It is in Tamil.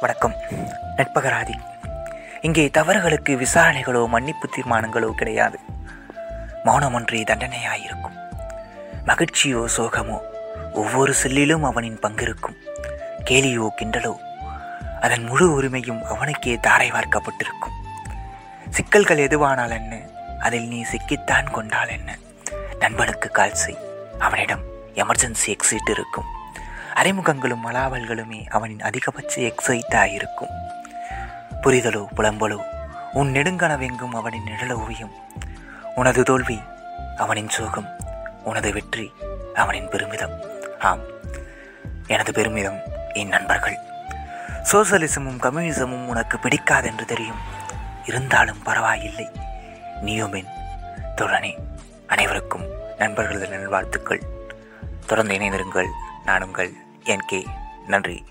வணக்கம். நட்பகராதி இங்கே தவறுகளுக்கு விசாரணைகளோ மன்னிப்பு தீர்மானங்களோ கிடையாது. மௌனமன்றி தண்டனையாயிருக்கும். மகிழ்ச்சியோ சோகமோ ஒவ்வொரு செல்லிலும் அவனின் பங்கிருக்கும். கேலியோ கிண்டலோ அதன் முழு உரிமையும் அவனுக்கே தாரை வார்க்கப்பட்டிருக்கும். சிக்கல்கள் எதுவானால் என்ன அதில் நீ சிக்கித்தான் கொண்டால் என்ன நண்பனுக்கு கால் செய். அவனிடம் எமர்ஜென்சி எக்ஸிட் இருக்கும். அறிமுகங்களும் அலாவல்களுமே அவனின் அதிகபட்ச எக்ஸைட்டாக இருக்கும் புரிதலோ புலம்பலோ உன் நெடுங்கனவெங்கும் அவனின் நிழல ஓவியம். உனது தோல்வி அவனின் சோகம் உனது வெற்றி அவனின் பெருமிதம். ஆம் எனது பெருமிதம் என் நண்பர்கள். சோசலிசமும் கம்யூனிசமும் உனக்கு பிடிக்காதென்று தெரியும். இருந்தாலும் பரவாயில்லை. நீயுமென் தோழனே அனைவருக்கும் நண்பர்களது நல்வாழ்த்துக்கள். தொடர்ந்து இணைந்திருங்கள் நானுங்கள் என் கே. நன்றி.